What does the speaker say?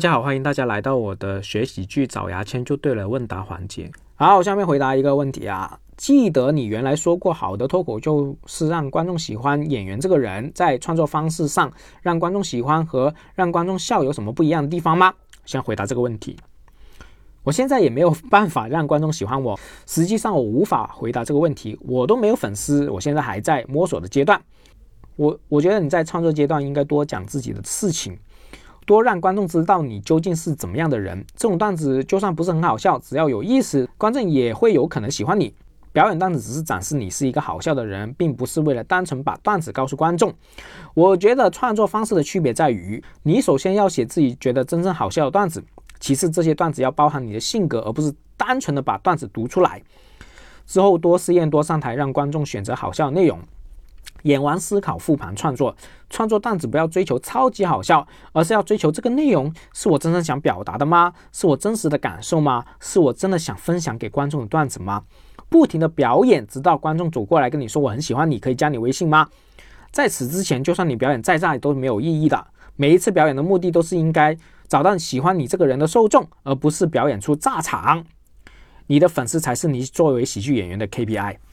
大家好，欢迎大家来到我的学喜剧找牙签就对了问答环节。好，下面回答一个问题啊，记得你原来说过，好的脱口就是让观众喜欢演员这个人，在创作方式上让观众喜欢和让观众笑有什么不一样的地方吗？先回答这个问题。我现在也没有办法让观众喜欢我，实际上我无法回答这个问题，我都没有粉丝，我现在还在摸索的阶段。我我觉得你在创作阶段应该多讲自己的事情。多让观众知道你究竟是怎么样的人。这种段子就算不是很好笑，只要有意思，观众也会有可能喜欢你。表演段子只是展示你是一个好笑的人，并不是为了单纯把段子告诉观众。我觉得创作方式的区别在于，你首先要写自己觉得真正好笑的段子，其次这些段子要包含你的性格，而不是单纯的把段子读出来。之后多试验，多上台，让观众选择好笑的内容。演完思考复盘创作，创作段子不要追求超级好笑，而是要追求这个内容是我真正想表达的吗？是我真实的感受吗？是我真的想分享给观众的段子吗？不停的表演，直到观众走过来跟你说我很喜欢你，可以加你微信吗？在此之前，就算你表演再炸都没有意义的。每一次表演的目的都是应该找到喜欢你这个人的受众，而不是表演出炸场。你的粉丝才是你作为喜剧演员的 KPI。